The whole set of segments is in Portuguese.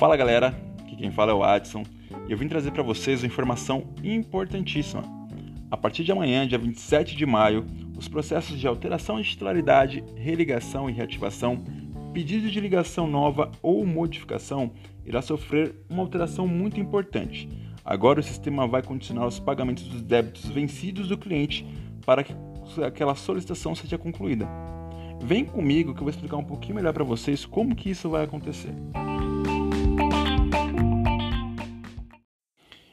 Fala galera, aqui quem fala é o Adson e eu vim trazer para vocês uma informação importantíssima. A partir de amanhã, dia 27 de maio, os processos de alteração de titularidade, religação e reativação, pedido de ligação nova ou modificação irá sofrer uma alteração muito importante. Agora o sistema vai condicionar os pagamentos dos débitos vencidos do cliente para que aquela solicitação seja concluída. Vem comigo que eu vou explicar um pouquinho melhor para vocês como que isso vai acontecer.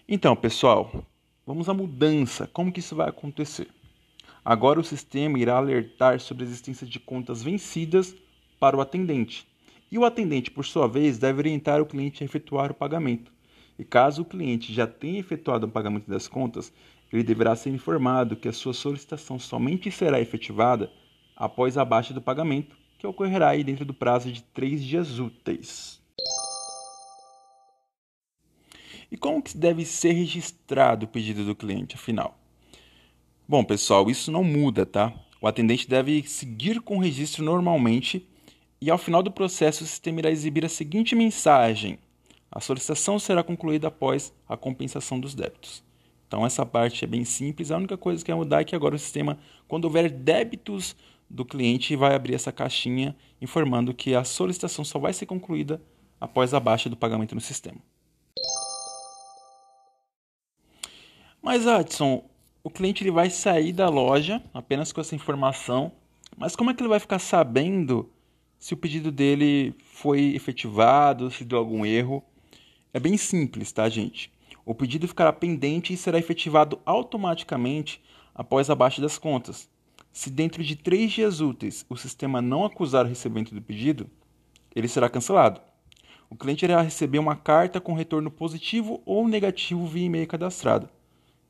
Então, pessoal, vamos à mudança. Como que isso vai acontecer? Agora o sistema irá alertar sobre a existência de contas vencidas para o atendente. E o atendente, por sua vez, deve orientar o cliente a efetuar o pagamento. E caso o cliente já tenha efetuado o pagamento das contas, ele deverá ser informado que a sua solicitação somente será efetivada após a baixa do pagamento, que ocorrerá dentro do prazo de três dias úteis. E como que deve ser registrado o pedido do cliente, afinal? Bom, pessoal, isso não muda, tá? O atendente deve seguir com o registro normalmente e ao final do processo o sistema irá exibir a seguinte mensagem: a solicitação será concluída após a compensação dos débitos. Então essa parte é bem simples, a única coisa que vai mudar é que agora o sistema, quando houver débitos do cliente, vai abrir essa caixinha informando que a solicitação só vai ser concluída após a baixa do pagamento no sistema. Mas, Adson, o cliente ele vai sair da loja apenas com essa informação, mas como é que ele vai ficar sabendo se o pedido dele foi efetivado, se deu algum erro? É bem simples, tá, gente? O pedido ficará pendente e será efetivado automaticamente após a baixa das contas. Se dentro de três dias úteis o sistema não acusar o recebimento do pedido, ele será cancelado. O cliente irá receber uma carta com retorno positivo ou negativo via e-mail cadastrado.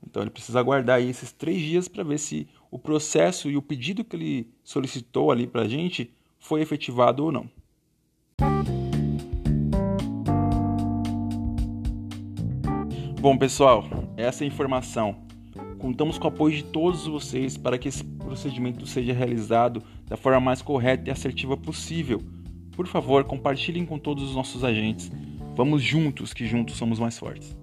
Então ele precisa aguardar esses três dias para ver se o processo e o pedido que ele solicitou ali para a gente foi efetivado ou não. Bom, pessoal, essa é a informação. Contamos com o apoio de todos vocês para que esse procedimento seja realizado da forma mais correta e assertiva possível. Por favor, compartilhem com todos os nossos agentes. Vamos juntos, que juntos somos mais fortes.